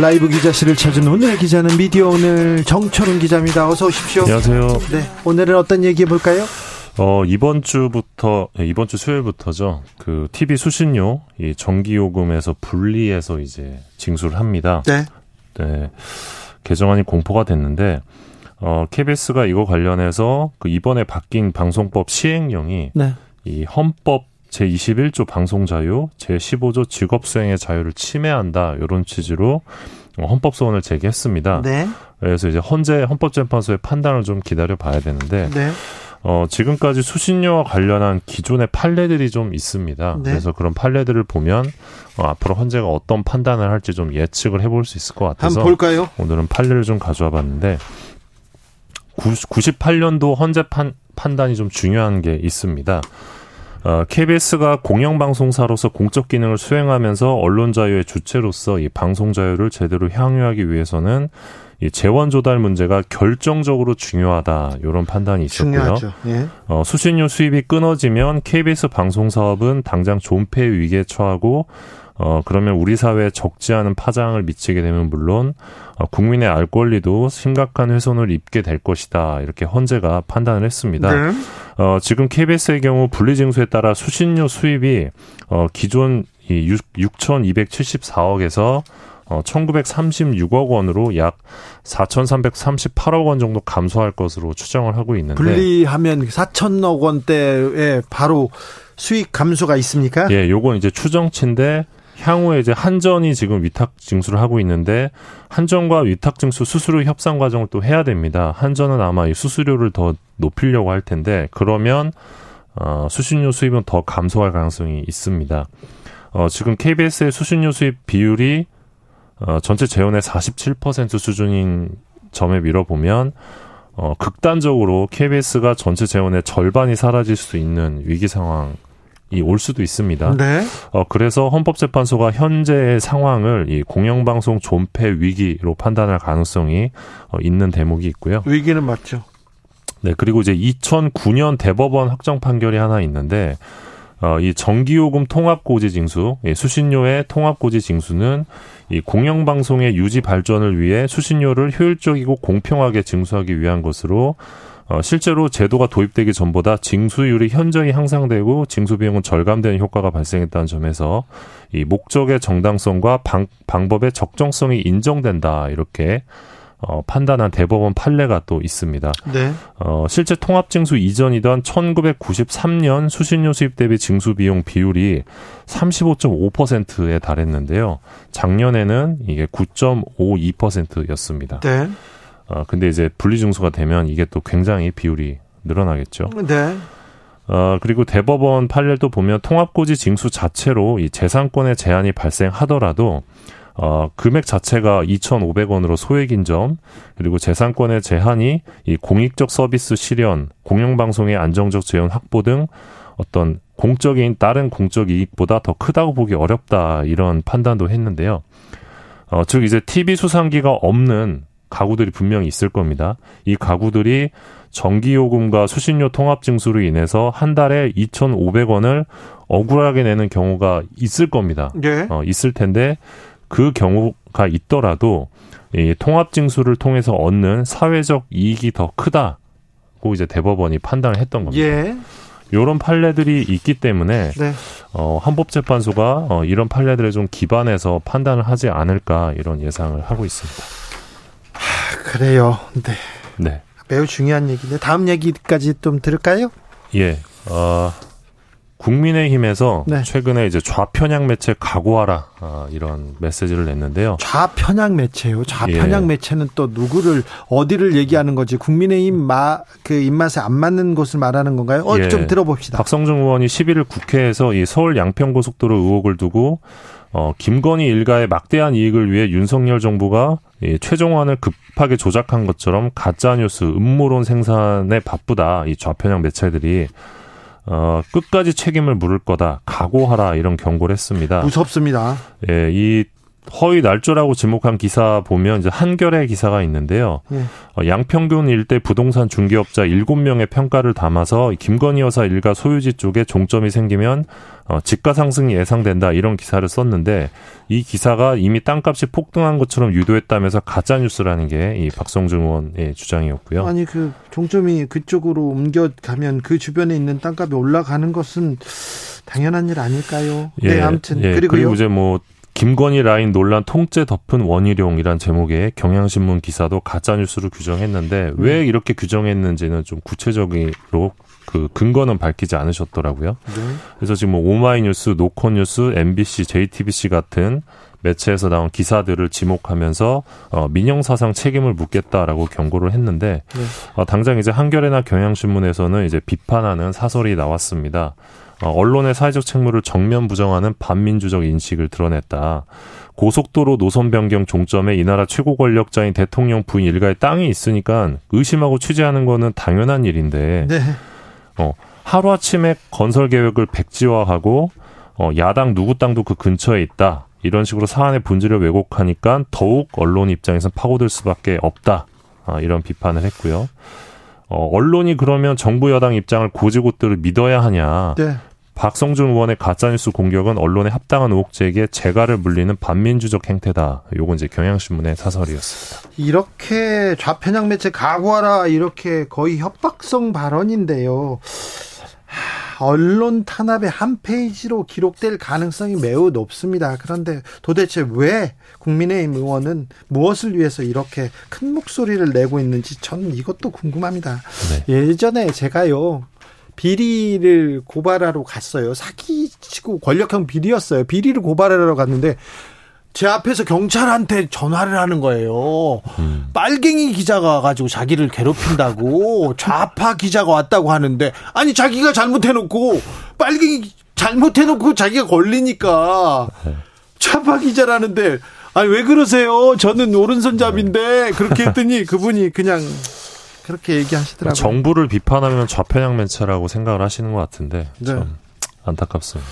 라이브 기자실을 찾은 오늘 기자는 미디어 오늘 정철은 기자입니다. 어서 오십시오. 안녕하세요. 네, 오늘은 어떤 얘기 해볼까요? 어, 이번 주부터, 네, 이번 주 수요일부터죠. 그, TV 수신료, 이 전기요금에서 분리해서 이제 징수를 합니다. 네. 네. 개정안이 공포가 됐는데, 어, KBS가 이거 관련해서 그 이번에 바뀐 방송법 시행령이 네. 이 헌법 제21조 방송 자유, 제15조 직업 수행의 자유를 침해한다. 이런 취지로 어, 헌법 소원을 제기했습니다. 네. 그래서 이제 헌재 헌법재판소의 판단을 좀 기다려 봐야 되는데, 네. 어, 지금까지 수신료와 관련한 기존의 판례들이 좀 있습니다. 네. 그래서 그런 판례들을 보면 어, 앞으로 헌재가 어떤 판단을 할지 좀 예측을 해볼 수 있을 것 같아서 한번 볼까요? 오늘은 판례를 좀 가져와 봤는데 98년도 헌재 판, 판단이 좀 중요한 게 있습니다. 어, KBS가 공영방송사로서 공적 기능을 수행하면서 언론 자유의 주체로서 이 방송 자유를 제대로 향유하기 위해서는 이 재원 조달 문제가 결정적으로 중요하다 이런 판단이 있었고요. 예. 어, 수신료 수입이 끊어지면 KBS 방송 사업은 당장 존폐 위기에 처하고 어, 그러면 우리 사회에 적지 않은 파장을 미치게 되면 물론 어, 국민의 알 권리도 심각한 훼손을 입게 될 것이다. 이렇게 헌재가 판단을 했습니다. 네. 어, 지금 KBS의 경우 분리징수에 따라 수신료 수입이 어, 기존 이 6,274억에서 어, 1,936억 원으로 약 4,338억 원 정도 감소할 것으로 추정을 하고 있는데 분리하면 4천억 원대에 바로 수익 감소가 있습니까? 예, 요건 이제 추정치인데 향후에 이제 한전이 지금 위탁 징수를 하고 있는데 한전과 위탁 징수 수수료 협상 과정을 또 해야 됩니다. 한전은 아마 이 수수료를 더 높이려고 할 텐데 그러면 어, 수신료 수입은 더 감소할 가능성이 있습니다. 어, 지금 KBS의 수신료 수입 비율이 어, 전체 재원의 47% 수준인 점에 밀어보면 어, 극단적으로 KBS가 전체 재원의 절반이 사라질 수 있는 위기 상황 이올 수도 있습니다. 네. 어, 그래서 헌법재판소가 현재의 상황을 이 공영방송 존폐 위기로 판단할 가능성이 어, 있는 대목이 있고요. 위기는 맞죠. 네, 그리고 이제 2009년 대법원 확정 판결이 하나 있는데, 어, 이 전기요금 통합고지 징수, 예, 수신료의 통합고지 징수는 이 공영방송의 유지 발전을 위해 수신료를 효율적이고 공평하게 징수하기 위한 것으로 어, 실제로 제도가 도입되기 전보다 징수율이 현저히 향상되고 징수 비용은 절감되는 효과가 발생했다는 점에서 이 목적의 정당성과 방, 방법의 적정성이 인정된다 이렇게 어, 판단한 대법원 판례가 또 있습니다. 네. 어, 실제 통합징수 이전이던 1993년 수신료 수입 대비 징수 비용 비율이 35.5%에 달했는데요. 작년에는 이게 9.52%였습니다. 네. 어, 근데 이제 분리징수가 되면 이게 또 굉장히 비율이 늘어나겠죠. 네. 어, 그리고 대법원 판례도 보면 통합고지 징수 자체로 이 재산권의 제한이 발생하더라도 어, 금액 자체가 2,500원으로 소액인 점, 그리고 재산권의 제한이 이 공익적 서비스 실현, 공영방송의 안정적 재원 확보 등 어떤 공적인 다른 공적 이익보다 더 크다고 보기 어렵다 이런 판단도 했는데요. 어, 즉 이제 TV 수상기가 없는 가구들이 분명히 있을 겁니다. 이 가구들이 전기요금과 수신료 통합 징수로 인해서 한 달에 2,500원을 억울하게 내는 경우가 있을 겁니다. 예. 어, 있을 텐데 그 경우가 있더라도 이 통합 징수를 통해서 얻는 사회적 이익이 더 크다고 이제 대법원이 판단을 했던 겁니다. 예. 이런 판례들이 있기 때문에 네. 어, 헌법재판소가 어, 이런 판례들에 좀 기반해서 판단을 하지 않을까 이런 예상을 하고 있습니다. 그래요. 네. 네, 매우 중요한 얘기인데 다음 얘기까지 좀 들을까요? 예, 어, 국민의힘에서 네. 최근에 이제 좌편향 매체 각오하라 아, 이런 메시지를 냈는데요. 좌편향 매체요. 좌편향 예. 매체는 또 누구를 어디를 얘기하는 거지? 국민의힘 마 그 입맛에 안 맞는 곳을 말하는 건가요? 어, 예. 좀 들어봅시다. 박성중 의원이 11일 국회에서 이 서울 양평고속도로 의혹을 두고 어, 김건희 일가의 막대한 이익을 위해 윤석열 정부가 이 최종안을 급하게 조작한 것처럼 가짜 뉴스 음모론 생산에 바쁘다. 이 좌편향 매체들이 어, 끝까지 책임을 물을 거다. 각오하라 이런 경고를 했습니다. 무섭습니다. 예, 이 허위 날조라고 지목한 기사 보면 이제 한결의 기사가 있는데요. 예. 어, 양평균 일대 부동산 중개업자 7명의 평가를 담아서 김건희 여사 일가 소유지 쪽에 종점이 생기면 어, 집가 상승이 예상된다 이런 기사를 썼는데 이 기사가 이미 땅값이 폭등한 것처럼 유도했다면서 가짜 뉴스라는 게 이 박성중 의원의 주장이었고요. 아니 그 종점이 그쪽으로 옮겨가면 그 주변에 있는 땅값이 올라가는 것은 당연한 일 아닐까요? 네, 예, 네, 아무튼 예, 그리고요. 그리고 이제 뭐 김건희 라인 논란 통째 덮은 원희룡이란 제목의 경향신문 기사도 가짜 뉴스로 규정했는데 음. 왜 이렇게 규정했는지는 좀 구체적으로 그 근거는 밝히지 않으셨더라고요. 네. 그래서 지금 뭐 오마이뉴스, 노컷뉴스, MBC, JTBC 같은 매체에서 나온 기사들을 지목하면서 어, 민영 사상 책임을 묻겠다라고 경고를 했는데 네. 어, 당장 이제 한겨레나 경향신문에서는 이제 비판하는 사설이 나왔습니다. 어, 언론의 사회적 책무를 정면 부정하는 반민주적 인식을 드러냈다. 고속도로 노선 변경 종점에 이 나라 최고 권력자인 대통령 부인 일가의 땅이 있으니까 의심하고 취재하는 거는 당연한 일인데 네. 어, 하루아침에 건설 계획을 백지화하고 어, 야당 누구 땅도 그 근처에 있다. 이런 식으로 사안의 본질을 왜곡하니까 더욱 언론 입장에서 파고들 수밖에 없다. 아, 이런 비판을 했고요. 어, 언론이 그러면 정부 여당 입장을 고지고대로 믿어야 하냐. 네. 박성준 의원의 가짜뉴스 공격은 언론의 합당한 의혹 제기에 재갈을 물리는 반민주적 행태다. 요건 이제 경향신문의 사설이었습니다. 이렇게 좌편향 매체 각오하라 이렇게 거의 협박성 발언인데요. 언론 탄압의 한 페이지로 기록될 가능성이 매우 높습니다. 그런데 도대체 왜 국민의힘 의원은 무엇을 위해서 이렇게 큰 목소리를 내고 있는지 저는 이것도 궁금합니다. 네. 예전에 제가요 비리를 고발하러 갔어요. 사기치고 권력형 비리였어요. 비리를 고발하러 갔는데 제 앞에서 경찰한테 전화를 하는 거예요. 음. 빨갱이 기자가 가지고 자기를 괴롭힌다고 좌파 기자가 왔다고 하는데 아니 자기가 잘못해놓고 빨갱이 잘못해놓고 자기가 걸리니까 네. 좌파 기자라는데 아니 왜 그러세요? 저는 오른손잡인데 그렇게 했더니 그분이 그냥 그렇게 얘기하시더라고요. 정부를 비판하면 좌편향 매체라고 생각을 하시는 것 같은데 네. 참 안타깝습니다.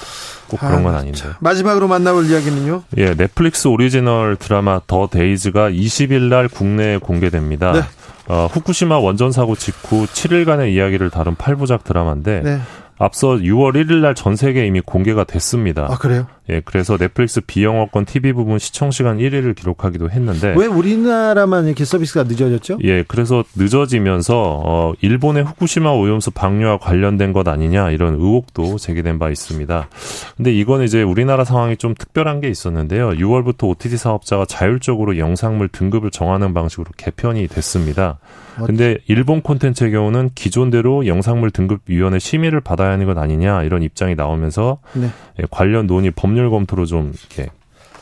꼭 그런 건 아, 아닌데. 마지막으로 만나볼 이야기는요? 예, 넷플릭스 오리지널 드라마 The Days가 20일 날 국내에 공개됩니다. 네. 어, 후쿠시마 원전 사고 직후 7일간의 이야기를 다룬 8부작 드라마인데 네. 앞서 6월 1일 날 전 세계에 이미 공개가 됐습니다. 아, 그래요? 예, 그래서 넷플릭스 비영어권 TV 부분 시청 시간 1위를 기록하기도 했는데 왜 우리나라만 이렇게 서비스가 늦어졌죠? 예, 그래서 늦어지면서 어 일본의 후쿠시마 오염수 방류와 관련된 것 아니냐 이런 의혹도 제기된 바 있습니다. 근데 이건 이제 우리나라 상황이 좀 특별한 게 있었는데요. 6월부터 OTT 사업자가 자율적으로 영상물 등급을 정하는 방식으로 개편이 됐습니다. 근데 일본 콘텐츠의 경우는 기존대로 영상물 등급위원회 심의를 받아야 하는 것 아니냐 이런 입장이 나오면서 네. 예, 관련 논의 법률 검토로 좀 이렇게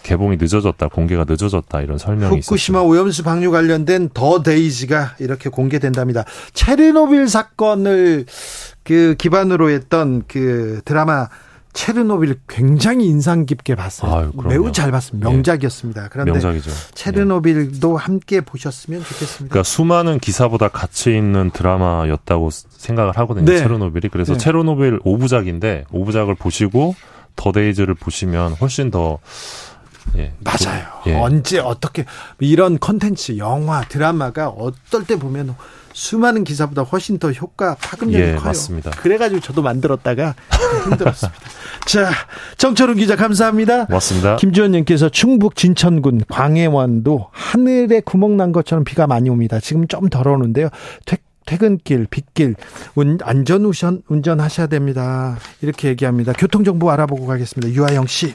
개봉이 늦어졌다, 공개가 늦어졌다 이런 설명이 후쿠시마 오염수 방류 관련된 더 데이지가 이렇게 공개된답니다. 체르노빌 사건을 그 기반으로 했던 그 드라마 체르노빌 굉장히 인상 깊게 봤어요. 아유, 매우 잘 봤습니다. 예. 명작이었습니다. 그런데 명작이죠. 체르노빌도 예. 함께 보셨으면 좋겠습니다. 그러니까 수많은 기사보다 가치 있는 드라마였다고 생각을 하거든요. 네. 체르노빌이. 그래서 네. 체르노빌 5부작인데 5부작을 보시고 The Days를 보시면 훨씬 더 예. 맞아요. 예. 언제 어떻게 이런 컨텐츠, 영화, 드라마가 어떨 때 보면 수많은 기사보다 훨씬 더 효과 파급력이 예, 커요. 맞습니다. 그래가지고 저도 만들었다가 힘들었습니다. 자, 정철운 기자 감사합니다. 고맙습니다. 김주현님께서 충북 진천군 광혜원도 하늘에 구멍 난 것처럼 비가 많이 옵니다. 지금 좀덜 오는데요. 퇴, 퇴근길, 빗길, 운, 안전 우선 운전하셔야 됩니다. 이렇게 얘기합니다. 교통정보 알아보고 가겠습니다. 유아영 씨.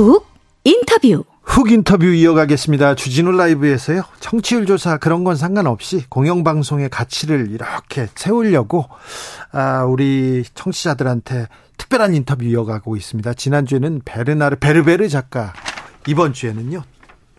훅 인터뷰. 훅 인터뷰 이어가겠습니다. 주진우 라이브에서요. 청취율 조사 그런 건 상관없이 공영방송의 가치를 이렇게 세우려고 아, 우리 청취자들한테 특별한 인터뷰 이어가고 있습니다. 지난주에는 베르나르 베르베르 작가, 이번 주에는요.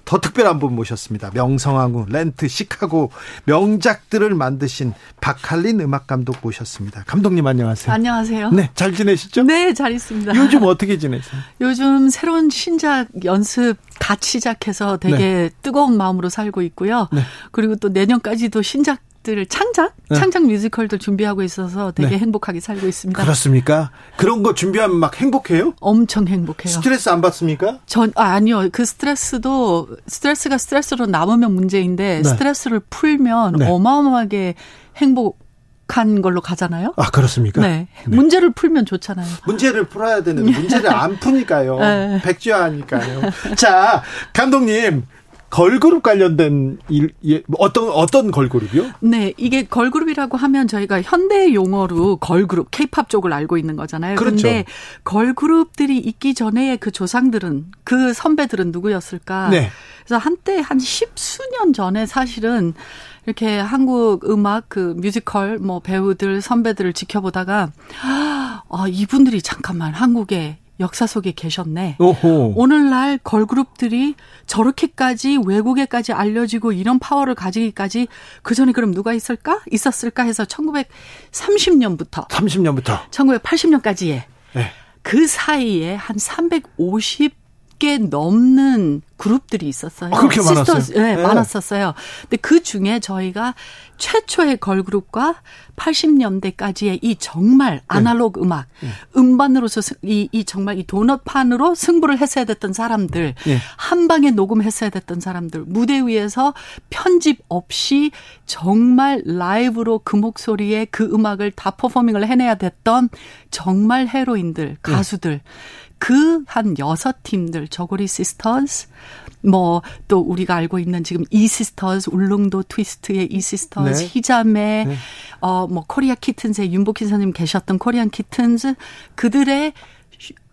더 특별한 분 모셨습니다. 명성황후, 렌트, 시카고 명작들을 만드신 박칼린 음악 감독 모셨습니다. 감독님 안녕하세요. 안녕하세요. 네, 잘 지내시죠? 네, 잘 있습니다. 요즘 어떻게 지내세요? 요즘 새로운 신작 연습 갓 시작해서 되게 네. 뜨거운 마음으로 살고 있고요. 네. 그리고 또 내년까지도 신작 들 창작 네. 창작 뮤지컬도 준비하고 있어서 되게 네. 행복하게 살고 있습니다. 그렇습니까? 그런 거 준비하면 막 행복해요? 엄청 행복해요. 스트레스 안 받습니까? 전 아, 아니요. 그 스트레스도 스트레스가 스트레스로 남으면 문제인데 네. 스트레스를 풀면 네. 어마어마하게 행복 한 걸로 가잖아요. 아 그렇습니까? 네. 네. 문제를 풀면 좋잖아요. 문제를 풀어야 되는데 문제를 안 푸니까요. 네. 백지화하니까요. 자 감독님 걸그룹 관련된 일, 예, 뭐 어떤 어떤 걸그룹이요? 네, 이게 걸그룹이라고 하면 저희가 현대 용어로 걸그룹, 케이팝 쪽을 알고 있는 거잖아요. 그런데 그렇죠. 걸그룹들이 있기 전에 그 조상들은 그 선배들은 누구였을까? 네. 그래서 한때 한 십수년 전에 사실은 이렇게 한국 음악 그 뮤지컬 뭐 배우들 선배들을 지켜보다가 아 이분들이 잠깐만 한국에 역사 속에 계셨네. 오호. 오늘날 걸그룹들이 저렇게까지 외국에까지 알려지고 이런 파워를 가지기까지 그 전에 그럼 누가 있을까? 있었을까 해서 1930년부터 30년부터 1980년까지에 네. 그 사이에 한 350 개 넘는 그룹들이 있었어요. 아, 그렇게 시스터스, 많았어요? 네, 네, 많았었어요. 근데 그 중에 저희가 최초의 걸그룹과 80년대까지의 이 정말 네. 아날로그 네. 음악, 네. 음반으로서 이, 이 정말 이 도넛판으로 승부를 했어야 됐던 사람들, 네. 한 방에 녹음했어야 됐던 사람들, 무대 위에서 편집 없이 정말 라이브로 그 목소리에 그 음악을 다 performing을 해내야 됐던 정말 헤로인들, 네. 가수들. 그 한 여섯 팀들, 저고리 시스터즈, 뭐또 우리가 알고 있는 지금 이 시스터즈 울릉도 트위스트의 이 시스터즈 네. 희자매 네. 어뭐 코리아 키튼즈의 윤복희 선생님 계셨던 코리안 키튼즈 그들의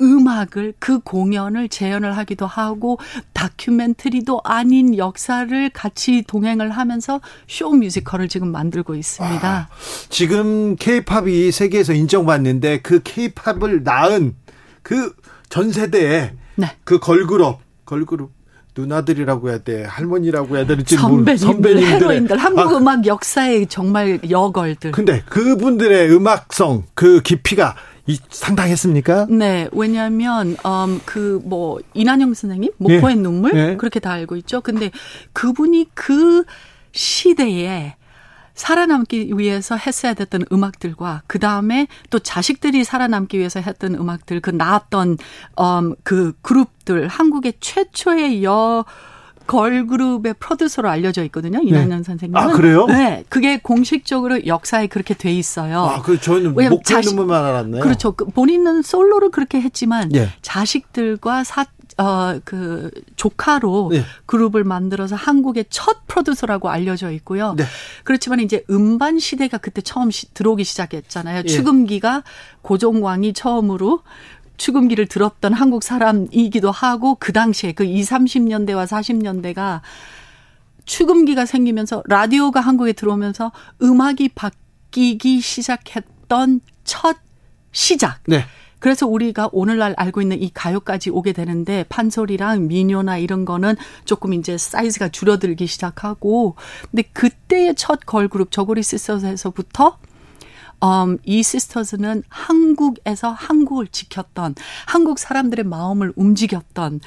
음악을 그 공연을 재현을 하기도 하고 다큐멘터리도 아닌 역사를 같이 동행을 하면서 쇼 뮤지컬을 지금 만들고 있습니다. 아, 지금 케이팝이 세계에서 인정받는데 그 케이팝을 낳은 그 전 세대의 네. 그 걸그룹 걸그룹 누나들이라고 해야 돼, 할머니라고 해야 되는지 선배님들, 선배님들, 헤로인들, 한국 아, 음악 역사의 정말 여걸들. 근데 그분들의 음악성, 그 깊이가 이, 상당했습니까? 네, 왜냐하면 음, 그뭐 이난영 선생님 목포의 네. 눈물 네. 그렇게 다 알고 있죠. 근데 그분이 그 시대에 살아남기 위해서 했어야 됐던 음악들과 그 다음에 또 자식들이 살아남기 위해서 했던 음악들 그 나왔던 음, 그 그룹들 한국의 최초의 여 걸그룹의 프로듀서로 알려져 있거든요. 이난현 네. 선생님은. 아, 그래요? 네. 그게 공식적으로 역사에 그렇게 돼 있어요. 아, 그 저는 목표는만 알았네요. 그렇죠. 그 본인은 솔로를 그렇게 했지만 네. 자식들과 사 어, 그, 조카로 네. 그룹을 만들어서 한국의 첫 프로듀서라고 알려져 있고요. 네. 그렇지만 이제 음반 시대가 그때 처음 시, 들어오기 시작했잖아요. 예. 추금기가 고종왕이 처음으로 추금기를 들었던 한국 사람이기도 하고 그 당시에 그 20, 30년대와 40년대가 추금기가 생기면서 라디오가 한국에 들어오면서 음악이 바뀌기 시작했던 첫 시작. 네. 그래서 우리가 오늘날 알고 있는 이 가요까지 오게 되는데 판소리랑 민요나 이런 거는 조금 이제 사이즈가 줄어들기 시작하고 근데 그때의 첫 걸그룹 저고리 시스터즈에서부터 um, 이 시스터즈는 한국에서 한국을 지켰던 한국 사람들의 마음을 움직였던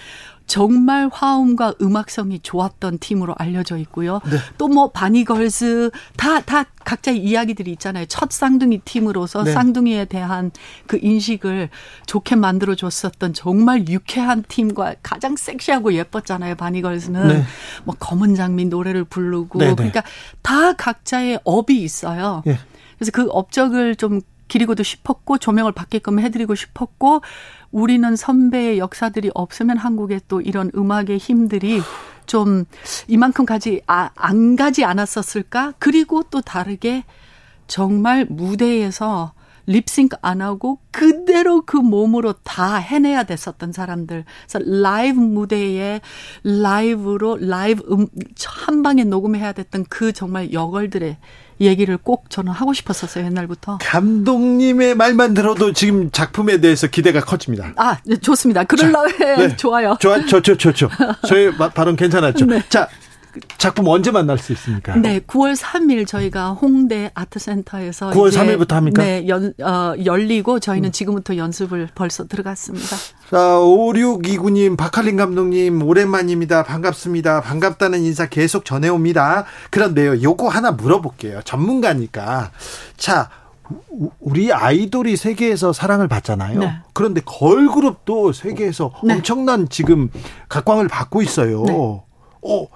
정말 화음과 음악성이 좋았던 팀으로 알려져 있고요. 네. 또뭐 바니걸즈 다다 각자의 이야기들이 있잖아요. 첫 쌍둥이 팀으로서 네. 쌍둥이에 대한 그 인식을 좋게 만들어 줬었던 정말 유쾌한 팀과 가장 섹시하고 예뻤잖아요. 바니걸즈는 네. 뭐 검은 장미 노래를 부르고 네, 네. 그러니까 다 각자의 업이 있어요. 예. 그래서 그 업적을 좀 기리고도 싶었고 조명을 받게끔 해드리고 싶었고 우리는 선배의 역사들이 없으면 한국에 또 이런 음악의 힘들이 좀 이만큼 가지 아, 안 가지 않았었을까? 그리고 또 다르게 정말 무대에서 립싱크 안 하고 그대로 그 몸으로 다 해내야 됐었던 사람들. 그래서 라이브 무대에 라이브로 라이브 음, 한 방에 녹음해야 됐던 그 정말 여걸들의 얘기를 꼭 저는 하고 싶었었어요 옛날부터. 감독님의 말만 들어도 지금 작품에 대해서 기대가 커집니다. 아 네, 좋습니다. 그럴라면 네. 좋아요. 좋아, 좋죠, 좋죠. 저희 발언 괜찮았죠. 네. 자 작품 언제 만날 수 있습니까? 네, 9월 3일 저희가 홍대 아트센터에서 9월 3일부터 합니까? 네, 연, 어, 열리고 저희는 음. 지금부터 연습을 벌써 들어갔습니다. 자, 5629님, 박할린 감독님, 오랜만입니다. 반갑습니다. 반갑다는 인사 계속 전해옵니다. 그런데요, 요거 하나 물어볼게요. 전문가니까. 자, 우리 아이돌이 세계에서 사랑을 받잖아요. 네. 그런데 걸그룹도 세계에서 네. 엄청난 지금 각광을 받고 있어요. 네. 어,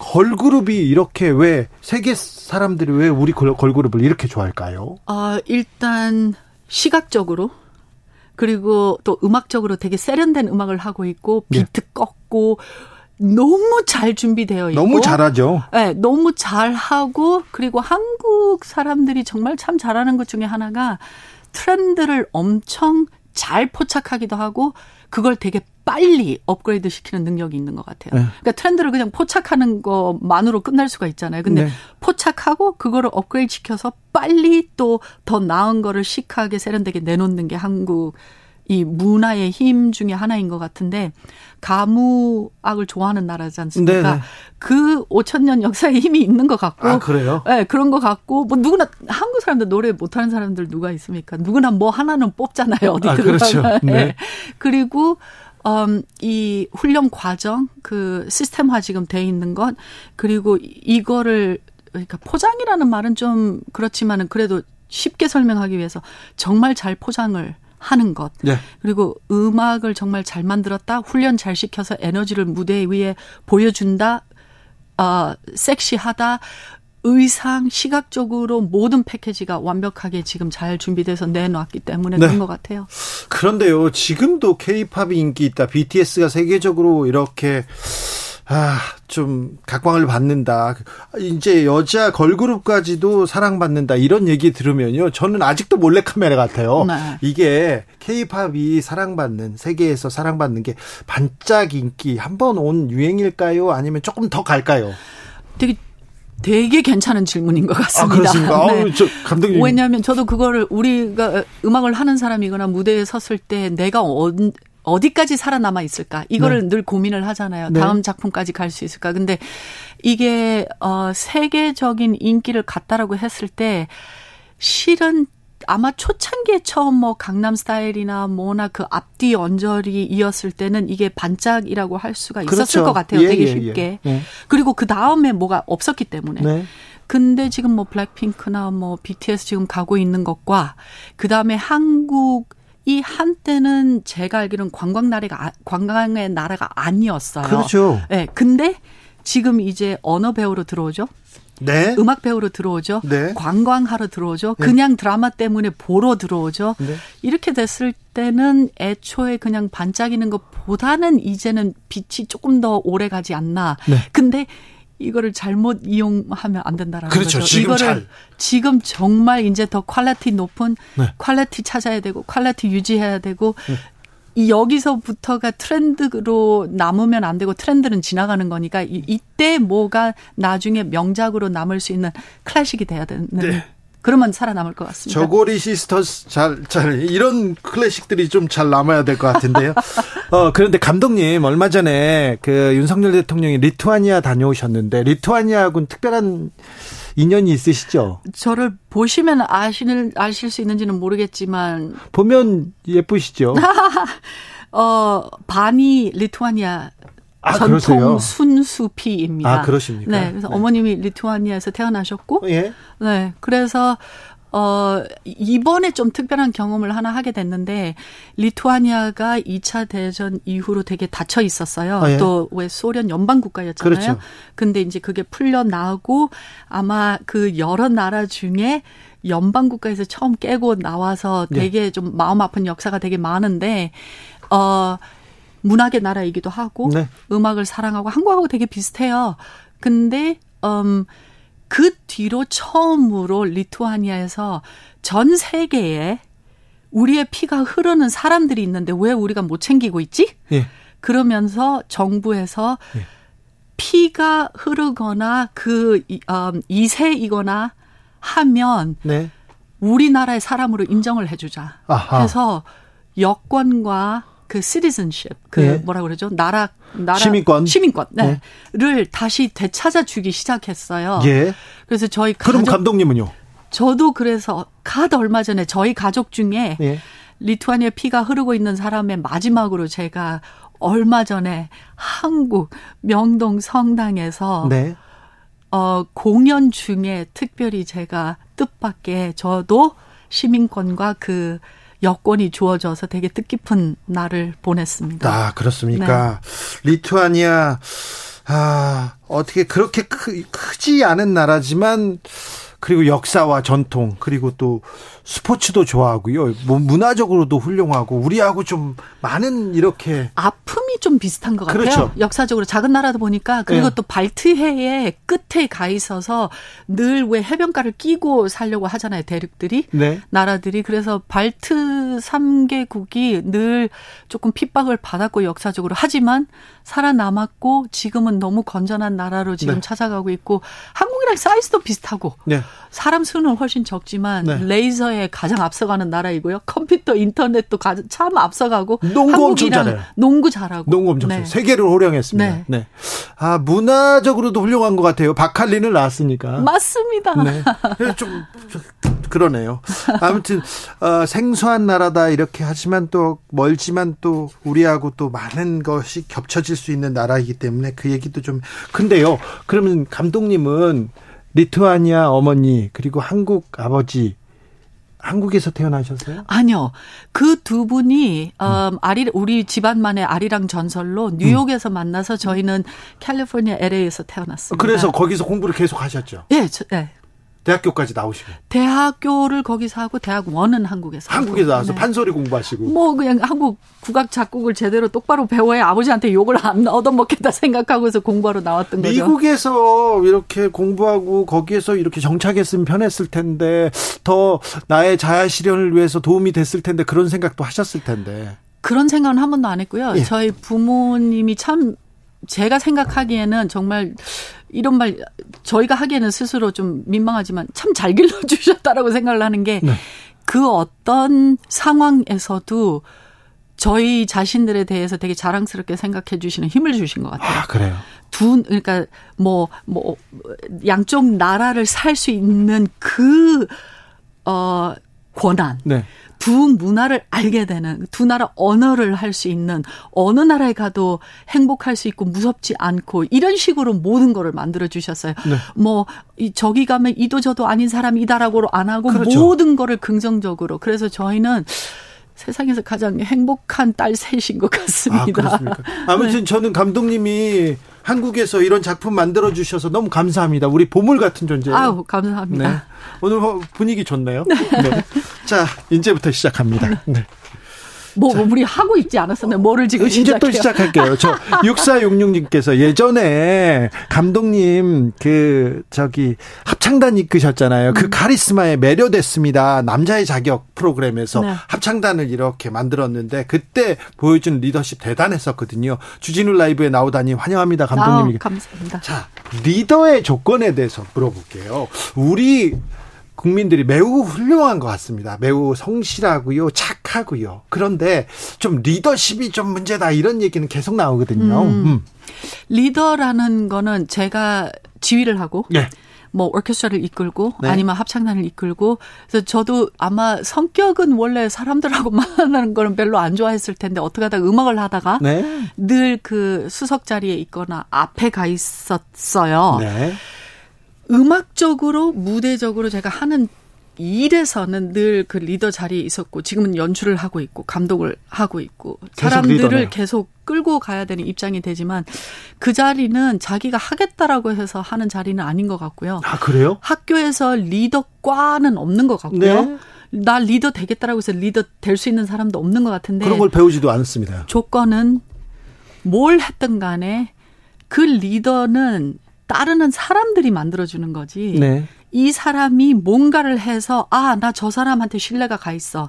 걸그룹이 이렇게 왜 세계 사람들이 왜 우리 걸, 걸그룹을 이렇게 좋아할까요? 아, 일단 시각적으로 그리고 또 음악적으로 되게 세련된 음악을 하고 있고 네. 비트 네. 꺾고 너무 잘 준비되어 있고 너무 잘하죠. 네, 너무 잘하고 그리고 한국 사람들이 정말 참 잘하는 것 중에 하나가 트렌드를 엄청 잘 포착하기도 하고 그걸 되게 빨리 업그레이드 시키는 능력이 있는 것 같아요. 네. 그러니까 트렌드를 그냥 포착하는 것만으로 끝날 수가 있잖아요. 근데 네. 포착하고 그거를 업그레이드 시켜서 빨리 또 더 나은 거를 시크하게 세련되게 내놓는 게 한국 이 문화의 힘 중에 하나인 것 같은데 가무악을 좋아하는 나라지 않습니까? 네네. 그 5천 년 역사에 힘이 있는 것 같고, 아 그래요? 네 그런 것 같고 뭐 누구나 한국 사람들 노래 못하는 사람들 누가 있습니까? 누구나 뭐 하나는 뽑잖아요 어디 아, 들어가면. 그렇죠. 네. 그리고 음, 이 훈련 과정, 그 시스템화 지금 돼 있는 것, 그리고 이거를, 그러니까 포장이라는 말은 좀 그렇지만은 그래도 쉽게 설명하기 위해서 정말 잘 포장을 하는 것. 네. 그리고 음악을 정말 잘 만들었다. 훈련 잘 시켜서 에너지를 무대 위에 보여준다. 어, 섹시하다. 의상, 시각적으로 모든 패키지가 완벽하게 지금 잘 준비돼서 내놓았기 때문에 네. 그런 것 같아요. 그런데요, 지금도 케이팝이 인기 있다. BTS가 세계적으로 이렇게 아, 좀 각광을 받는다. 이제 여자 걸그룹까지도 사랑받는다. 이런 얘기 들으면요. 저는 아직도 몰래 카메라 같아요. 네. 이게 케이팝이 사랑받는 세계에서 사랑받는 게 반짝 인기 한 번 온 유행일까요? 아니면 조금 더 갈까요? 되게 되게 괜찮은 질문인 것 같습니다. 아, 네. 아우, 저 감독님. 왜냐하면 저도 그거를 우리가 음악을 하는 사람이거나 무대에 섰을 때 내가 어, 어디까지 살아남아 있을까? 이거를 네. 늘 고민을 하잖아요. 네. 다음 작품까지 갈 수 있을까? 근데 이게 어 세계적인 인기를 갖다라고 했을 때 실은 아마 초창기에 처음 뭐 강남 스타일이나 뭐나 그 앞뒤 언저리 이었을 때는 이게 반짝이라고 할 수가 있었을 그렇죠. 것 같아요. 예, 되게 예, 쉽게. 예, 예. 그리고 그 다음에 뭐가 없었기 때문에. 네. 근데 지금 뭐 블랙핑크나 뭐 BTS 지금 가고 있는 것과 그 다음에 한국 이 한때는 제가 알기로는 관광 나라가 아, 관광의 나라가 아니었어요. 그렇죠. 네, 근데 지금 이제 언어 배우로 들어오죠. 네. 음악 배우로 들어오죠. 네. 관광하러 들어오죠. 네. 그냥 드라마 때문에 보러 들어오죠. 네. 이렇게 됐을 때는 애초에 그냥 반짝이는 것보다는 이제는 빛이 조금 더 오래 가지 않나. 네. 근데 이거를 잘못 이용하면 안 된다라는 그렇죠. 거죠. 지금 이거를 잘. 지금 정말 이제 더 quality 높은 네. quality 찾아야 되고 quality 유지해야 되고 네. 이 여기서부터가 트렌드로 남으면 안 되고 트렌드는 지나가는 거니까 이, 이때 뭐가 나중에 명작으로 남을 수 있는 클래식이 돼야 되는 네. 그러면 살아남을 것 같습니다. 저고리 시스터스 잘, 잘, 이런 클래식들이 좀 잘 남아야 될 것 같은데요. 어, 그런데 감독님, 얼마 전에 그 윤석열 대통령이 리투아니아 다녀오셨는데, 리투아니아하고는 특별한 인연이 있으시죠? 저를 보시면 아시는, 아실 수 있는지는 모르겠지만. 보면 예쁘시죠? 어, 반이 리투아니아 아, 전통 그러세요? 순수피입니다. 아, 그러십니까? 네. 그래서 네. 어머님이 리투아니아에서 태어나셨고, 예. 네. 그래서 어, 이번에 좀 특별한 경험을 하나 하게 됐는데, 리투아니아가 2차 대전 이후로 되게 닫혀 있었어요. 아, 예. 또왜 소련 연방국가였잖아요. 그렇죠. 근데 이제 그게 풀려나고, 아마 그 여러 나라 중에 연방국가에서 처음 깨고 나와서 예. 되게 예. 좀 마음 아픈 역사가 되게 많은데, 어, 문학의 나라이기도 하고 네. 음악을 사랑하고 한국하고 되게 비슷해요. 근데 음, 그 뒤로 처음으로 리투아니아에서 전 세계에 우리의 피가 흐르는 사람들이 있는데 왜 우리가 못 챙기고 있지? 예. 그러면서 정부에서 예. 피가 흐르거나 그 음, 이세이거나 하면 네. 우리나라의 사람으로 인정을 해주자. 아하. 해서 여권과 그 citizenship 그 네. 뭐라 그러죠 나라 나라 시민권 시민권 네를 네. 다시 되찾아주기 시작했어요. 예. 그래서 저희 가족, 그럼 감독님은요? 저도 그래서 가드 얼마 전에 저희 가족 중에 예. 리투아니아 피가 흐르고 있는 사람의 마지막으로 제가 얼마 전에 한국 명동 성당에서 네. 어 공연 중에 특별히 제가 뜻밖의 저도 시민권과 그 여권이 주어져서 되게 뜻깊은 날을 보냈습니다. 아, 그렇습니까? 네. 리투아니아, 아, 어떻게 그렇게 크, 크지 않은 나라지만 그리고 역사와 전통 그리고 또 스포츠도 좋아하고요. 뭐 문화적으로도 훌륭하고 우리하고 좀 많은 이렇게 아픔이 좀 비슷한 것 같아요. 그렇죠. 역사적으로 작은 나라다 보니까 그리고 네. 또 발트해의 끝에 가 있어서 늘 왜 해변가를 끼고 살려고 하잖아요. 대륙들이 네. 나라들이 그래서 발트 3개국이 늘 조금 핍박을 받았고 역사적으로 하지만 살아남았고 지금은 너무 건전한 나라로 지금 네. 찾아가고 있고 한국이랑 사이즈도 비슷하고 네. 사람 수는 훨씬 적지만 네. 레이저에 가장 앞서가는 나라이고요. 컴퓨터 인터넷도 참 앞서가고 농구 엄청 잘해요. 농구 잘하고 농구 엄청 네. 세계를 호령했습니다. 네. 네. 아 문화적으로도 훌륭한 것 같아요. 박할리는 나왔으니까. 맞습니다. 네. 좀 그러네요. 아무튼 어, 생소한 나라다 이렇게 하지만 또 멀지만 또 우리하고 또 많은 것이 겹쳐질 수 있는 나라이기 때문에 그 얘기도 좀 근데요. 그러면 감독님은 리투아니아 어머니 그리고 한국 아버지 한국에서 태어나셨어요? 아니요. 그 두 분이 음, 음. 아리 우리 집안만의 아리랑 전설로 뉴욕에서 음. 만나서 저희는 캘리포니아 LA에서 태어났습니다. 그래서 거기서 공부를 계속 하셨죠? 예, 저, 예. 대학교까지 나오시고. 대학교를 거기서 하고 대학 원은 한국에서. 한국에 나와서 네. 판소리 공부하시고. 뭐 그냥 한국 국악 작곡을 제대로 똑바로 배워야 아버지한테 욕을 안 얻어먹겠다 생각하고서 공부하러 나왔던 거죠. 미국에서 이렇게 공부하고 거기에서 이렇게 정착했으면 편했을 텐데 더 나의 자아 실현을 위해서 도움이 됐을 텐데 그런 생각도 하셨을 텐데. 그런 생각은 한 번도 안 했고요. 예. 저희 부모님이 참 제가 생각하기에는 정말 이런 말 저희가 하기에는 스스로 좀 민망하지만 참 잘 길러주셨다라고 생각을 하는 게그 네. 그 어떤 상황에서도 저희 자신들에 대해서 되게 자랑스럽게 생각해 주시는 힘을 주신 것 같아요. 아, 그래요? 두, 그러니까 뭐, 뭐, 양쪽 나라를 살 수 있는 그, 어, 권한. 네. 두 문화를 알게 되는 두 나라 언어를 할 수 있는 어느 나라에 가도 행복할 수 있고 무섭지 않고 이런 식으로 모든 거를 만들어 주셨어요. 네. 뭐 저기 가면 이도 저도 아닌 사람이다라고 안 하고 그렇죠. 모든 거를 긍정적으로. 그래서 저희는 세상에서 가장 행복한 딸 셋인 것 같습니다. 아, 무튼 네. 저는 감독님이 한국에서 이런 작품 만들어 주셔서 너무 감사합니다. 우리 보물 같은 존재예요. 아우 감사합니다. 네. 오늘 분위기 좋네요. 네. 자 이제부터 시작합니다. 네. 뭐, 자, 우리 하고 있지 않았었나요? 뭐를 지금 이제 시작해요? 또 시작할게요. 저 6466님께서 예전에 감독님 그 저기 합창단 이끄셨잖아요. 그 음. 카리스마에 매료됐습니다. 남자의 자격 프로그램에서 네. 합창단을 이렇게 만들었는데 그때 보여준 리더십 대단했었거든요. 주진우 라이브에 나오다니 환영합니다, 감독님. 아, 감사합니다. 자, 리더의 조건에 대해서 물어볼게요. 우리 국민들이 매우 훌륭한 것 같습니다. 매우 성실하고요, 착하고요. 그런데 좀 리더십이 좀 문제다 이런 얘기는 계속 나오거든요. 음. 음. 리더라는 거는 제가 지휘를 하고 네. 뭐 오케스트라를 이끌고 네. 아니면 합창단을 이끌고 그래서 저도 아마 성격은 원래 사람들하고 만나는 거는 별로 안 좋아했을 텐데 어떻게 하다 음악을 하다가 네. 늘그 수석 자리에 있거나 앞에 가 있었어요. 네. 음악적으로 무대적으로 제가 하는 일에서는 늘 그 리더 자리에 있었고 지금은 연출을 하고 있고 감독을 하고 있고 사람들을 계속 끌고 가야 되는 입장이 되지만 그 자리는 자기가 하겠다라고 해서 하는 자리는 아닌 것 같고요. 아 그래요? 학교에서 리더과는 없는 것 같고요. 네. 나 리더 되겠다라고 해서 리더 될 수 있는 사람도 없는 것 같은데 그런 걸 배우지도 않습니다. 조건은 뭘 했든 간에 그 리더는 따르는 사람들이 만들어주는 거지. 네. 이 사람이 뭔가를 해서 아 나 저 사람한테 신뢰가 가 있어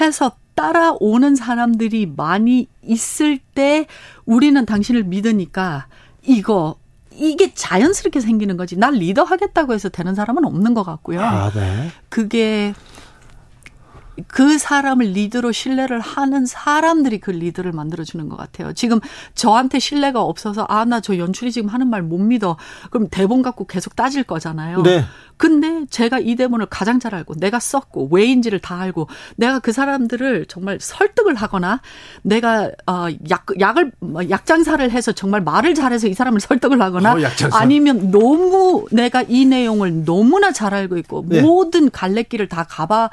해서 따라오는 사람들이 많이 있을 때 우리는 당신을 믿으니까 이거 이게 자연스럽게 생기는 거지. 날 리더 하겠다고 해서 되는 사람은 없는 것 같고요. 아, 네. 그게 그 사람을 리더로 신뢰를 하는 사람들이 그 리더를 만들어주는 것 같아요. 지금 저한테 신뢰가 없어서 아 나 저 연출이 지금 하는 말 못 믿어. 그럼 대본 갖고 계속 따질 거잖아요. 네. 근데 제가 이 대본을 가장 잘 알고 내가 썼고 왜인지를 다 알고 내가 그 사람들을 정말 설득을 하거나 내가 어 약 약을 뭐 약장사를 해서 정말 말을 잘해서 이 사람을 설득을 하거나 어, 아니면 너무 내가 이 내용을 너무나 잘 알고 있고 네. 모든 갈래길을 다 가봐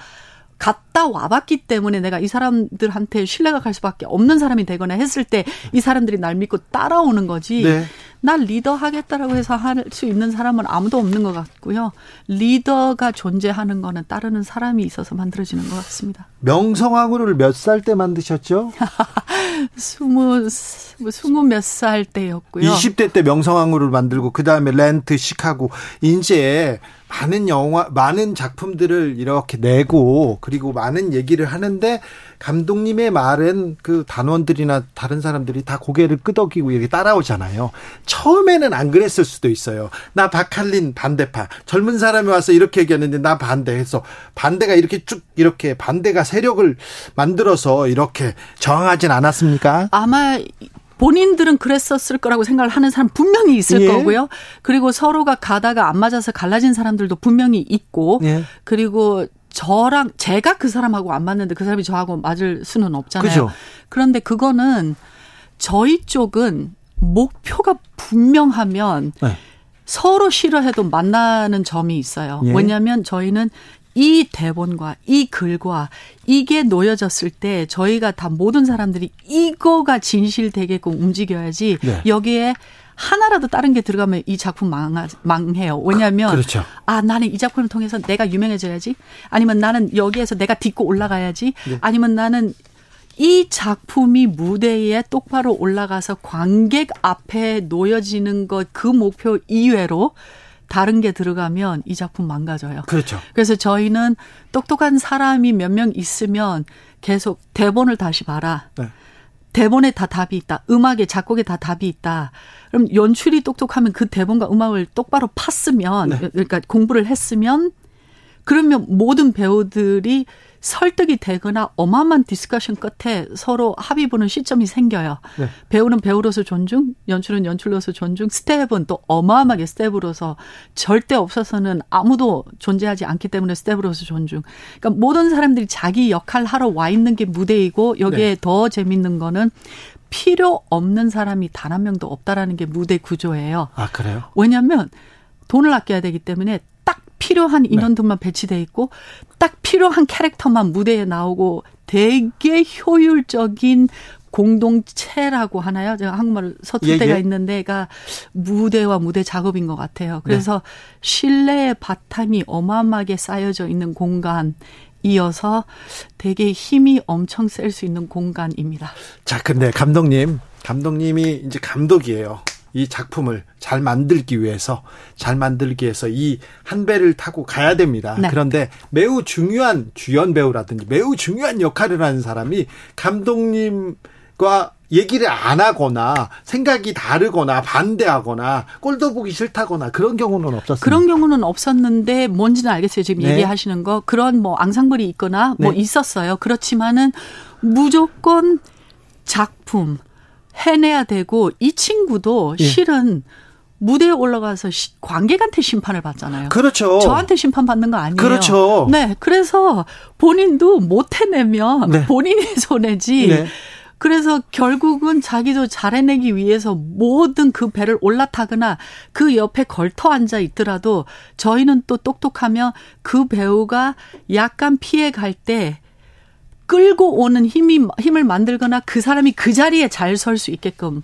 갔다 와봤기 때문에 내가 이 사람들한테 신뢰가 갈 수밖에 없는 사람이 되거나 했을 때 이 사람들이 날 믿고 따라오는 거지. 네. 날 리더 하겠다라고 해서 할 수 있는 사람은 아무도 없는 것 같고요. 리더가 존재하는 거는 따르는 사람이 있어서 만들어지는 것 같습니다. 명성황후를 몇 살 때 만드셨죠? 스무, 스무 몇 살 때였고요. 20대 때 명성황후를 만들고, 그 다음에 렌트, 시카고, 이제 많은 영화, 많은 작품들을 이렇게 내고, 그리고 많은 얘기를 하는데, 감독님의 말은 그 단원들이나 다른 사람들이 다 고개를 끄덕이고 이렇게 따라오잖아요. 처음에는 안 그랬을 수도 있어요. 나 박할린 반대파. 젊은 사람이 와서 이렇게 얘기했는데 나 반대해서 반대가 이렇게 쭉 이렇게 반대가 세력을 만들어서 이렇게 저항하진 않았습니까? 아마 본인들은 그랬었을 거라고 생각을 하는 사람 분명히 있을 예. 거고요. 그리고 서로가 가다가 안 맞아서 갈라진 사람들도 분명히 있고, 예. 그리고 저랑 제가 그 사람하고 안 맞는데 그 사람이 저하고 맞을 수는 없잖아요. 그죠. 그런데 그거는 저희 쪽은 목표가 분명하면 네. 서로 싫어해도 만나는 점이 있어요. 예. 왜냐하면 저희는 이 대본과 이 글과 이게 놓여졌을 때 저희가 다 모든 사람들이 이거가 진실되게끔 움직여야지 네. 여기에 하나라도 다른 게 들어가면 이 작품 망하, 망해요. 왜냐하면 그렇죠. 아 나는 이 작품을 통해서 내가 유명해져야지. 아니면 나는 여기에서 내가 딛고 올라가야지. 네. 아니면 나는 이 작품이 무대에 똑바로 올라가서 관객 앞에 놓여지는 것 그 목표 이외로 다른 게 들어가면 이 작품 망가져요. 그렇죠. 그래서 저희는 똑똑한 사람이 몇 명 있으면 계속 대본을 다시 봐라. 네. 대본에 다 답이 있다. 음악에 작곡에 다 답이 있다. 그럼 연출이 똑똑하면 그 대본과 음악을 똑바로 팠으면 네. 그러니까 공부를 했으면 그러면 모든 배우들이 설득이 되거나 어마어마한 discussion 끝에 서로 합의 보는 시점이 생겨요. 네. 배우는 배우로서 존중, 연출은 연출로서 존중, 스텝은 또 어마어마하게 스텝으로서 절대 없어서는 아무도 존재하지 않기 때문에 스텝으로서 존중. 그러니까 모든 사람들이 자기 역할 하러 와 있는 게 무대이고 여기에 네. 더 재밌는 거는 필요 없는 사람이 단 한 명도 없다라는 게 무대 구조예요. 아, 그래요? 왜냐면 돈을 아껴야 되기 때문에 필요한 네. 인원들만 네. 배치돼 있고 딱 필요한 캐릭터만 무대에 나오고 되게 효율적인 공동체라고 하나요? 제가 한국말을 서툴 예, 때가 예. 있는데가 무대와 무대 작업인 것 같아요. 그래서 네. 신뢰의 바탕이 어마어마하게 쌓여져 있는 공간. 이어서 되게 힘이 엄청 셀 수 있는 공간입니다. 자, 근데 감독님, 감독님이 이제 감독이에요. 이 작품을 잘 만들기 위해서 잘 만들기 위해서 이 한 배를 타고 가야 됩니다. 네. 그런데 매우 중요한 주연 배우라든지 매우 중요한 역할을 하는 사람이 감독님과 얘기를 안 하거나 생각이 다르거나 반대하거나 꼴도 보기 싫다거나 그런 경우는 없었어요. 그런 경우는 없었는데 뭔지는 알겠어요. 지금 네. 얘기하시는 거 그런 뭐 앙상블이 있거나 뭐 네. 있었어요. 그렇지만은 무조건 작품 해내야 되고 이 친구도 예. 실은 무대에 올라가서 시, 관객한테 심판을 받잖아요. 그렇죠. 저한테 심판 받는 거 아니에요. 그렇죠. 네. 그래서 본인도 못 해내면 네. 본인이 손해지. 네. 그래서 결국은 자기도 잘 해내기 위해서 모든 그 배를 올라타거나 그 옆에 걸터 앉아 있더라도 저희는 또 똑똑하면 그 배우가 약간 피해 갈 때 끌고 오는 힘이 힘을 만들거나 그 사람이 그 자리에 잘 설 수 있게끔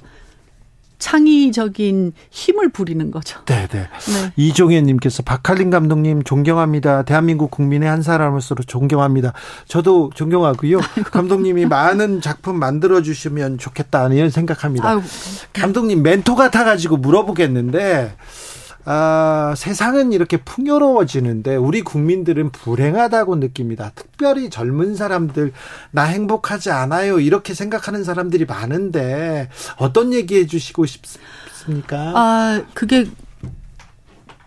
창의적인 힘을 부리는 거죠. 네, 네. 네. 이종현 님께서 박할린 감독님 존경합니다. 대한민국 국민의 한 사람으로서 존경합니다. 저도 존경하고요. 감독님이 많은 작품 만들어 주시면 좋겠다 이런 생각합니다. 아유. 감독님 멘토 같아 가지고 물어보겠는데 아, 세상은 이렇게 풍요로워지는데 우리 국민들은 불행하다고 느낍니다. 특별히 젊은 사람들 나 행복하지 않아요 이렇게 생각하는 사람들이 많은데 어떤 얘기해 주시고 싶습니까? 아 그게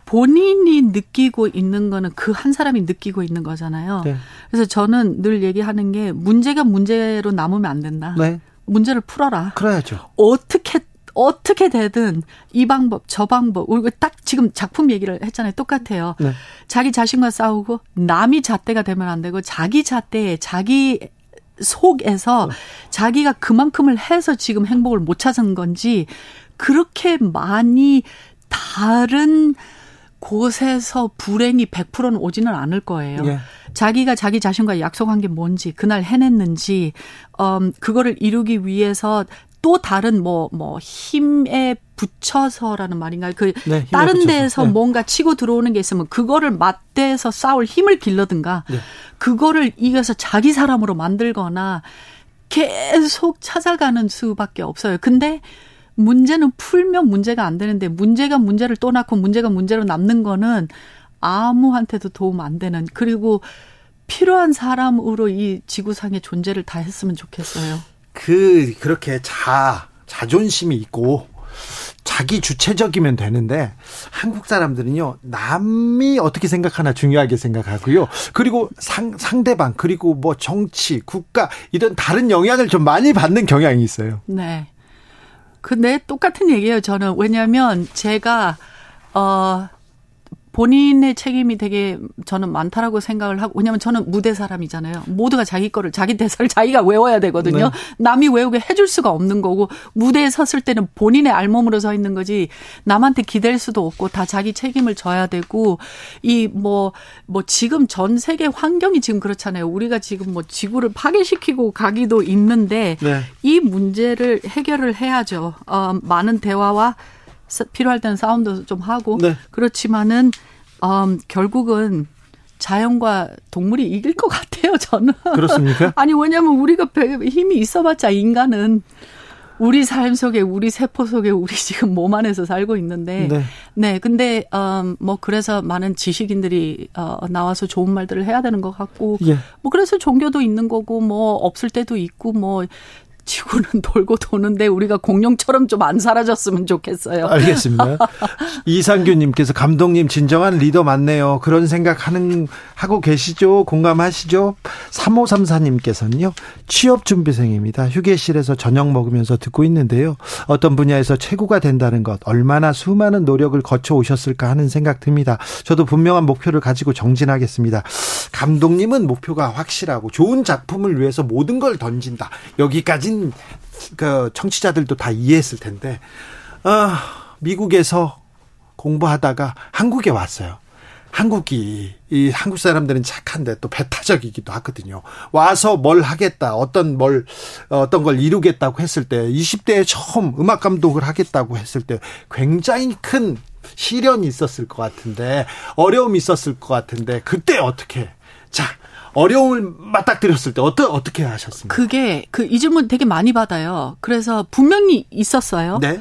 본인이 느끼고 있는 거는 그 한 사람이 느끼고 있는 거잖아요. 네. 그래서 저는 늘 얘기하는 게 문제가 문제로 남으면 안 된다. 네. 문제를 풀어라. 그래야죠. 어떻게 어떻게 되든 이 방법 저 방법 우리 딱 지금 작품 얘기를 했잖아요. 똑같아요. 네. 자기 자신과 싸우고 남이 잣대가 되면 안 되고 자기 잣대에 자기 속에서 네. 자기가 그만큼을 해서 지금 행복을 못 찾은 건지 그렇게 많이 다른 곳에서 불행이 100%는 오지는 않을 거예요. 예. 자기가 자기 자신과 약속한 게 뭔지, 그날 해냈는지, 음, 그거를 이루기 위해서 또 다른 뭐, 뭐, 힘에 붙여서라는 말인가요? 그, 네, 다른 붙여서. 데에서 네. 뭔가 치고 들어오는 게 있으면 그거를 맞대서 싸울 힘을 길러든가, 네. 그거를 이겨서 자기 사람으로 만들거나 계속 찾아가는 수밖에 없어요. 근데 문제는 풀면 문제가 안 되는데 문제가 문제를 또 낳고 문제가 문제로 남는 거는 아무한테도 도움 안 되는 그리고 필요한 사람으로 이 지구상의 존재를 다 했으면 좋겠어요. 그 그렇게 자 자존심이 있고 자기 주체적이면 되는데 한국 사람들은요 남이 어떻게 생각하나 중요하게 생각하고요 그리고 상, 상대방 그리고 뭐 정치 국가 이런 다른 영향을 좀 많이 받는 경향이 있어요. 네. 근데 똑같은 얘기예요, 저는. 왜냐면 제가, 어, 본인의 책임이 되게 저는 많다라고 생각을 하고 왜냐하면 저는 무대 사람이잖아요. 모두가 자기 거를 자기 대사를 자기가 외워야 되거든요. 네. 남이 외우게 해줄 수가 없는 거고 무대에 섰을 때는 본인의 알몸으로 서 있는 거지 남한테 기댈 수도 없고 다 자기 책임을 져야 되고 이 뭐뭐 뭐 지금 전 세계 환경이 지금 그렇잖아요. 우리가 지금 뭐 지구를 파괴시키고 가기도 있는데 네. 이 문제를 해결을 해야죠. 어, 많은 대화와 필요할 때는 싸움도 좀 하고 네. 그렇지만은 음, 결국은 자연과 동물이 이길 것 같아요. 저는 그렇습니까? 아니 왜냐하면 우리가 힘이 있어봤자 인간은 우리 삶 속에 우리 세포 속에 우리 지금 몸 안에서 살고 있는데 네, 네 근데 음뭐 그래서 많은 지식인들이 어 나와서 좋은 말들을 해야 되는 것 같고 예. 뭐 그래서 종교도 있는 거고 뭐 없을 때도 있고 뭐 지구는 돌고 도는데 우리가 공룡처럼 좀 안 사라졌으면 좋겠어요. 알겠습니다. 이상규님께서 감독님 진정한 리더 맞네요. 그런 생각하는 하고 계시죠? 공감하시죠? 3534님께서는요. 취업 준비생입니다. 휴게실에서 저녁 먹으면서 듣고 있는데요. 어떤 분야에서 최고가 된다는 것 얼마나 수많은 노력을 거쳐 오셨을까 하는 생각 듭니다. 저도 분명한 목표를 가지고 정진하겠습니다. 감독님은 목표가 확실하고 좋은 작품을 위해서 모든 걸 던진다. 여기까지 많은 그 청취자들도 다 이해했을 텐데 아, 미국에서 공부하다가 한국에 왔어요. 한국이 이 한국 사람들은 착한데 또 배타적이기도 하거든요. 와서 뭘 하겠다, 어떤 뭘 어떤 걸 이루겠다고 했을 때 20대에 처음 음악 감독을 하겠다고 했을 때 굉장히 큰 시련이 있었을 것 같은데 어려움이 있었을 것 같은데 그때 어떻게 자 어려움을 맞닥뜨렸을 때 어떠, 어떻게 하셨습니까? 그게 그 이 질문 되게 많이 받아요. 그래서 분명히 있었어요. 네.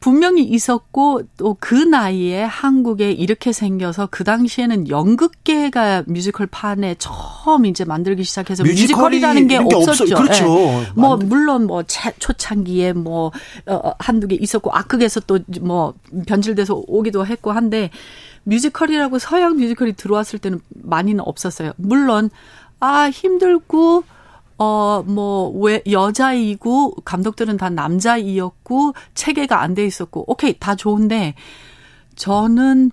분명히 있었고 또 그 나이에 한국에 이렇게 생겨서 그 당시에는 연극계가 뮤지컬 판에 처음 이제 만들기 시작해서 뮤지컬이라는 게 없었죠. 게 그렇죠. 네. 뭐 물론 뭐 초창기에 뭐 어, 한두 개 있었고 악극에서 또 뭐 변질돼서 오기도 했고 한데 뮤지컬이라고 서양 뮤지컬이 들어왔을 때는 많이는 없었어요. 물론 아 힘들고 어, 뭐, 왜, 여자이고, 감독들은 다 남자이었고, 체계가 안 돼 있었고, 오케이, 다 좋은데, 저는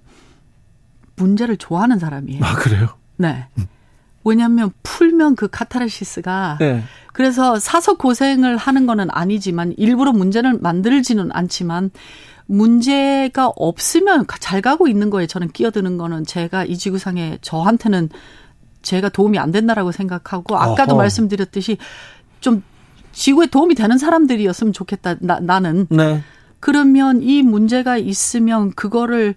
문제를 좋아하는 사람이에요. 아, 그래요? 네. 음. 왜냐하면 풀면 그 카타르시스가 네. 그래서 사서 고생을 하는 거는 아니지만 일부러 문제를 만들지는 않지만 문제가 없으면 잘 가고 있는 거에 저는 끼어드는 거는 제가 이 지구상에 저한테는 제가 도움이 안 된다라고 생각하고 아까도 어허. 말씀드렸듯이 좀 지구에 도움이 되는 사람들이었으면 좋겠다. 나, 나는. 네. 그러면 이 문제가 있으면 그거를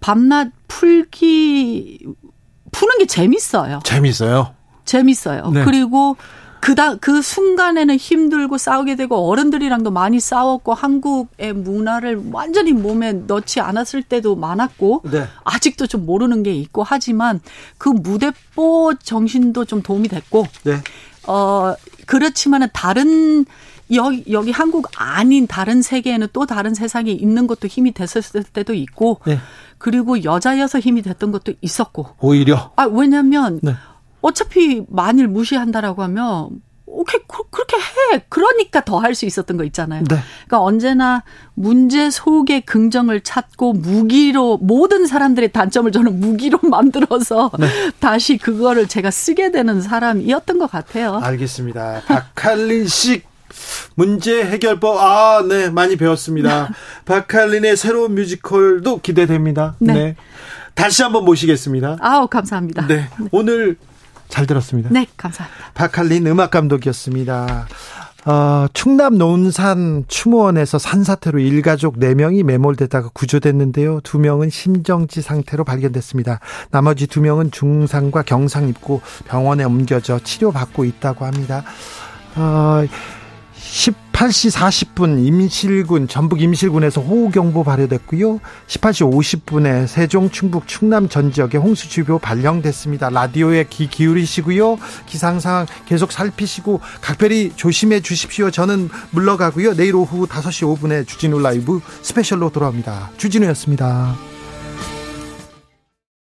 밤낮 풀기 푸는 게 재밌어요. 재밌어요. 재밌어요. 네. 그리고 그다 그 순간에는 힘들고 싸우게 되고 어른들이랑도 많이 싸웠고 한국의 문화를 완전히 몸에 넣지 않았을 때도 많았고 네. 아직도 좀 모르는 게 있고 하지만 그 무대뽀 정신도 좀 도움이 됐고 네. 어 그렇지만은 다른 여기, 여기 한국 아닌 다른 세계에는 또 다른 세상이 있는 것도 힘이 됐었을 때도 있고, 네. 그리고 여자여서 힘이 됐던 것도 있었고. 오히려? 아, 왜냐면, 네. 어차피 만일 무시한다라고 하면 오케이 그렇게 해. 그러니까 더 할 수 있었던 거 있잖아요. 네. 그러니까 언제나 문제 속에 긍정을 찾고 무기로 모든 사람들의 단점을 저는 무기로 만들어서 네. 다시 그거를 제가 쓰게 되는 사람이었던 것 같아요. 알겠습니다. 박할린 씨 문제 해결법 아, 네, 많이 배웠습니다. 박할린의 새로운 뮤지컬도 기대됩니다. 네. 네. 다시 한번 모시겠습니다. 아우, 감사합니다. 네. 오늘 잘 들었습니다. 네, 감사합니다. 박할린 음악 감독이었습니다. 어, 충남 논산 추모원에서 산사태로 일가족 4명이 매몰되다가 구조됐는데요. 2명은 심정지 상태로 발견됐습니다. 나머지 2명은 중상과 경상 입고 병원에 옮겨져 치료받고 있다고 합니다. 어, 18시 40분 임실군 전북 임실군에서 호우경보 발효됐고요. 18시 50분에 세종 충북 충남 전 지역에 홍수주의보 발령됐습니다. 라디오에 귀 기울이시고요. 기상 상황 계속 살피시고 각별히 조심해 주십시오. 저는 물러가고요. 내일 오후 5시 5분에 주진우 라이브 스페셜로 돌아옵니다. 주진우였습니다.